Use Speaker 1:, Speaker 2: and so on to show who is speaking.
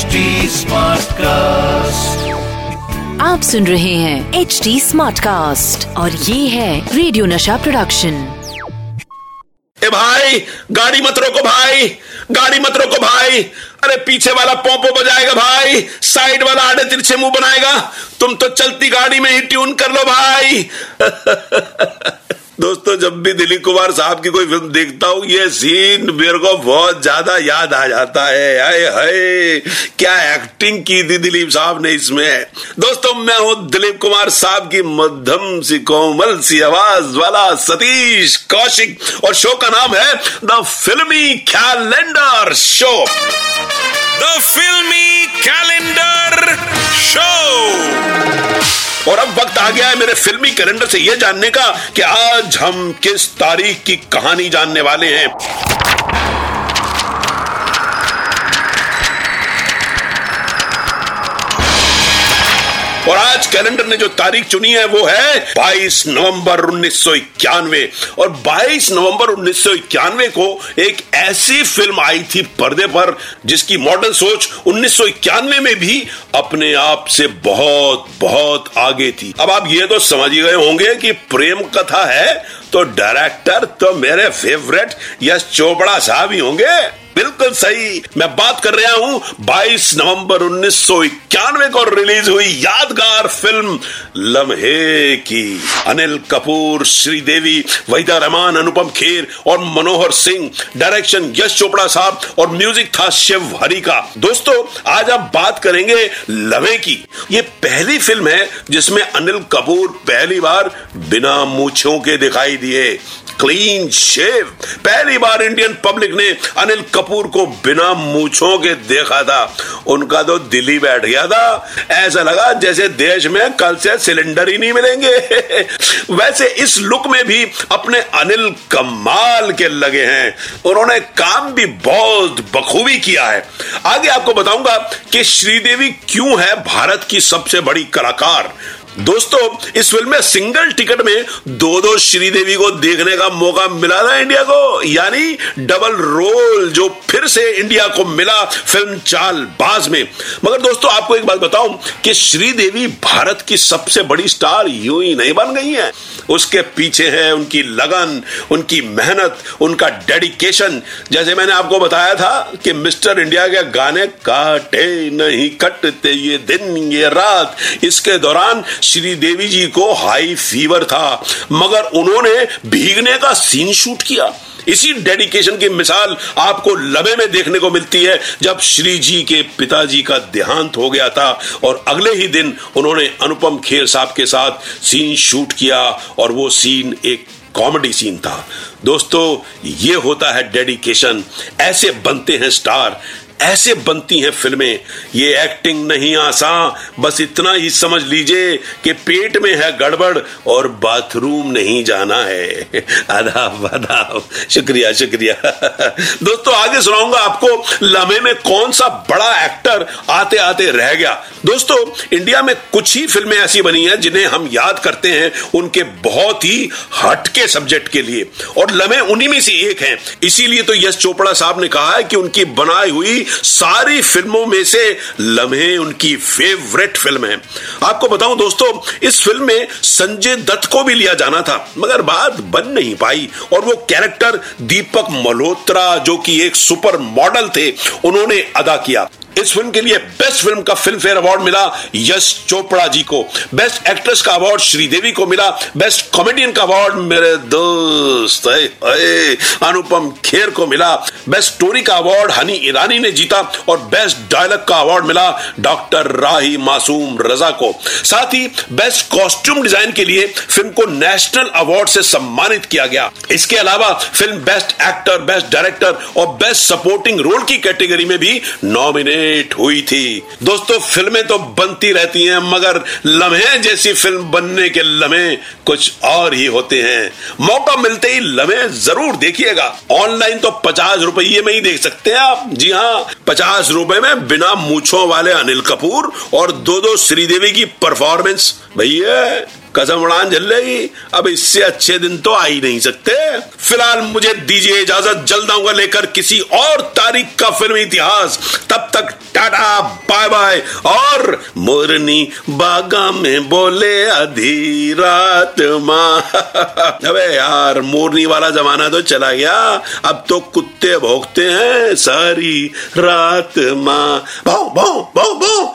Speaker 1: HD Smartcast.
Speaker 2: आप सुन रहे हैं एच डी स्मार्ट कास्ट और ये है रेडियो नशा प्रोडक्शन
Speaker 3: ए भाई गाड़ी मत रोको भाई गाड़ी मत रोको भाई। अरे पीछे वाला पोपो बजाएगा भाई साइड वाला आड़े तिरछे मुँह बनाएगा। तुम तो चलती गाड़ी में ही ट्यून कर लो भाई। दोस्तों, जब भी दिलीप कुमार साहब की कोई फ़िल्म देखता हूँ, ये सीन मेरे को बहुत ज़्यादा याद आ जाता है। हाय हाय, क्या एक्टिंग की थी दिलीप साहब ने इसमें। दोस्तों, मैं हूँ दिलीप कुमार साहब की मध्यम सी कोमल सी आवाज़ वाला सतीश कौशिक, और शो का नाम है the filmy calendar show the filmy calendar show अब वक्त आ गया है मेरे फिल्मी कैलेंडर से यह जानने का कि आज हम किस तारीख की कहानी जानने वाले हैं। आज कैलेंडर ने जो तारीख चुनी है वो है 22 नवंबर उन्नीस और 22 नवंबर उन्नीस को एक ऐसी फ़िल्म आई थी पर्दे पर, जिसकी मॉडल सोच उन्नीस सौ इक्यानवे में भी अपने आप से बहुत बहुत आगे थी। अब आप ये तो समझ गए होंगे कि प्रेम कथा है तो डायरेक्टर तो मेरे फेवरेट यश चोपड़ा साहब ही होंगे। बिल्कुल सही। मैं बात कर रहा हूँ 22 नवंबर उन्नीस सौ इक्यानवे को रिलीज़ हुई यादगार फ़िल्म, लम्हे की। अनिल कपूर, श्रीदेवी, वहीदा रहमान, अनुपम खेर और मनोहर सिंह, डायरेक्शन यश चोपड़ा साहब और म्यूज़िक था शिव हरि का दोस्तों, आज आप बात करेंगे लम्हे की। ये पहली फ़िल्म है जिसमें अनिल कपूर पहली बार बिना मूछों के दिखाई दिए। क्लीन शेव पहली बार इंडियन पब्लिक ने अनिल कपूर को बिना मूछों के देखा था। उनका तो दिल ही बैठ गया था। ऐसा लगा जैसे देश में कल से सिलेंडर ही नहीं मिलेंगे। वैसे इस लुक में भी अपने अनिल कमाल के लगे हैं। उन्होंने काम भी बहुत बखूबी किया है। आगे आपको बताऊँगा कि श्रीदेवी क्यों है भारत की सबसे बड़ी कलाकार। दोस्तों, इस फ़िल्म में सिंगल टिकट में दो दो श्रीदेवी को देखने का मौका मिला था इंडिया को। यानी डबल रोल जो फिर से इंडिया को मिला फ़िल्म चाल बाज में। मगर दोस्तों, आपको एक बात बताऊँ कि श्रीदेवी भारत की सबसे बड़ी स्टार यूँ ही नहीं बन गई है। उसके पीछे है उनकी लगन, उनकी मेहनत, उनका डेडिकेशन। जैसे मैंने आपको बताया था कि मिस्टर इंडिया के गाने काटे नहीं कटते, ये दिन, ये रात। इसके दौरान श्रीदेवी जी को हाई फीवर था, मगर उन्होंने भीगने का सीन शूट किया। इसी डेडिकेशन की मिसाल आपको लबे में देखने को मिलती है, जब श्री जी के पिताजी का देहांत हो गया था और अगले ही दिन उन्होंने अनुपम खेर साहब के साथ सीन शूट किया और वो सीन एक कॉमेडी सीन था। दोस्तों, ये होता है डेडिकेशन ऐसे बनते हैं स्टार ऐसे बनती हैं फ़िल्में। ये एक्टिंग नहीं आसान। बस इतना ही समझ लीजिए कि पेट में है गड़बड़ और बाथरूम नहीं जाना है। आदाब आदाब। शुक्रिया शुक्रिया। दोस्तों, आगे सुनाऊँगा आपको, लम्हे में कौन सा बड़ा एक्टर आते आते रह गया। दोस्तों इंडिया में कुछ ही फ़िल्में ऐसी बनी हैं जिन्हें हम याद करते हैं उनके बहुत ही हटके सब्जेक्ट के लिए। और लम्हे उन्हीं में से एक हैं। इसीलिए तो यश चोपड़ा साहब ने कहा है कि उनकी बनाई हुई सारी फ़िल्मों में से लम्हे उनकी फेवरेट फ़िल्म है। आपको बताऊँ दोस्तों, इस फ़िल्म में संजय दत्त को भी लिया जाना था, मगर बात बन नहीं पाई और वो कैरेक्टर दीपक मल्होत्रा, जो कि एक सुपर मॉडल थे, उन्होंने अदा किया। इस फ़िल्म के लिए बेस्ट फ़िल्म का फ़िल्म फेयर अवार्ड मिला यश चोपड़ा जी को। बेस्ट एक्ट्रेस का अवार्ड श्रीदेवी को मिला। बेस्ट कॉमेडियन का अवार्ड मेरे दोस्त अनुपम खेर को मिला। बेस्ट स्टोरी का अवार्ड हनी ईरानी ने जीता और बेस्ट डायलॉग का अवार्ड मिला डॉक्टर राही मासूम रजा को। साथ ही बेस्ट कॉस्ट्यूम डिज़ाइन के लिए फ़िल्म को नेशनल अवार्ड से सम्मानित किया गया। इसके अलावा film best actor, best director और बेस्ट सपोर्टिंग रोल की कैटेगरी में भी नॉमिनेट हुई थी। दोस्तों, फ़िल्में तो बनती रहती हैं, मगर लम्हे जैसी फ़िल्म बनने के लम्हे कुछ और ही होते हैं। मौका मिलते ही लम्हे ज़रूर देखिएगा। ऑनलाइन तो पचास रुपये में ही देख सकते हैं आप। जी हाँ पचास रुपए में बिना मूछों वाले अनिल कपूर और दो दो श्रीदेवी की परफॉर्मेंस भैया कसम उड़ान झल रही। अब इससे अच्छे दिन तो आ ही नहीं सकते। फ़िलहाल मुझे दीजिए इजाज़त, जल्द आऊँगा लेकर किसी और तारीख का फ़िल्म इतिहास। तब तक टाटा बाय बाय और मोरनी बागा में बोले आधी रात माँ। अबे यार, मोरनी वाला जमाना तो चला गया। अब तो कुत्ते भोगते हैं सारी रात माँ। भाओ भाओ भाओ भाओ।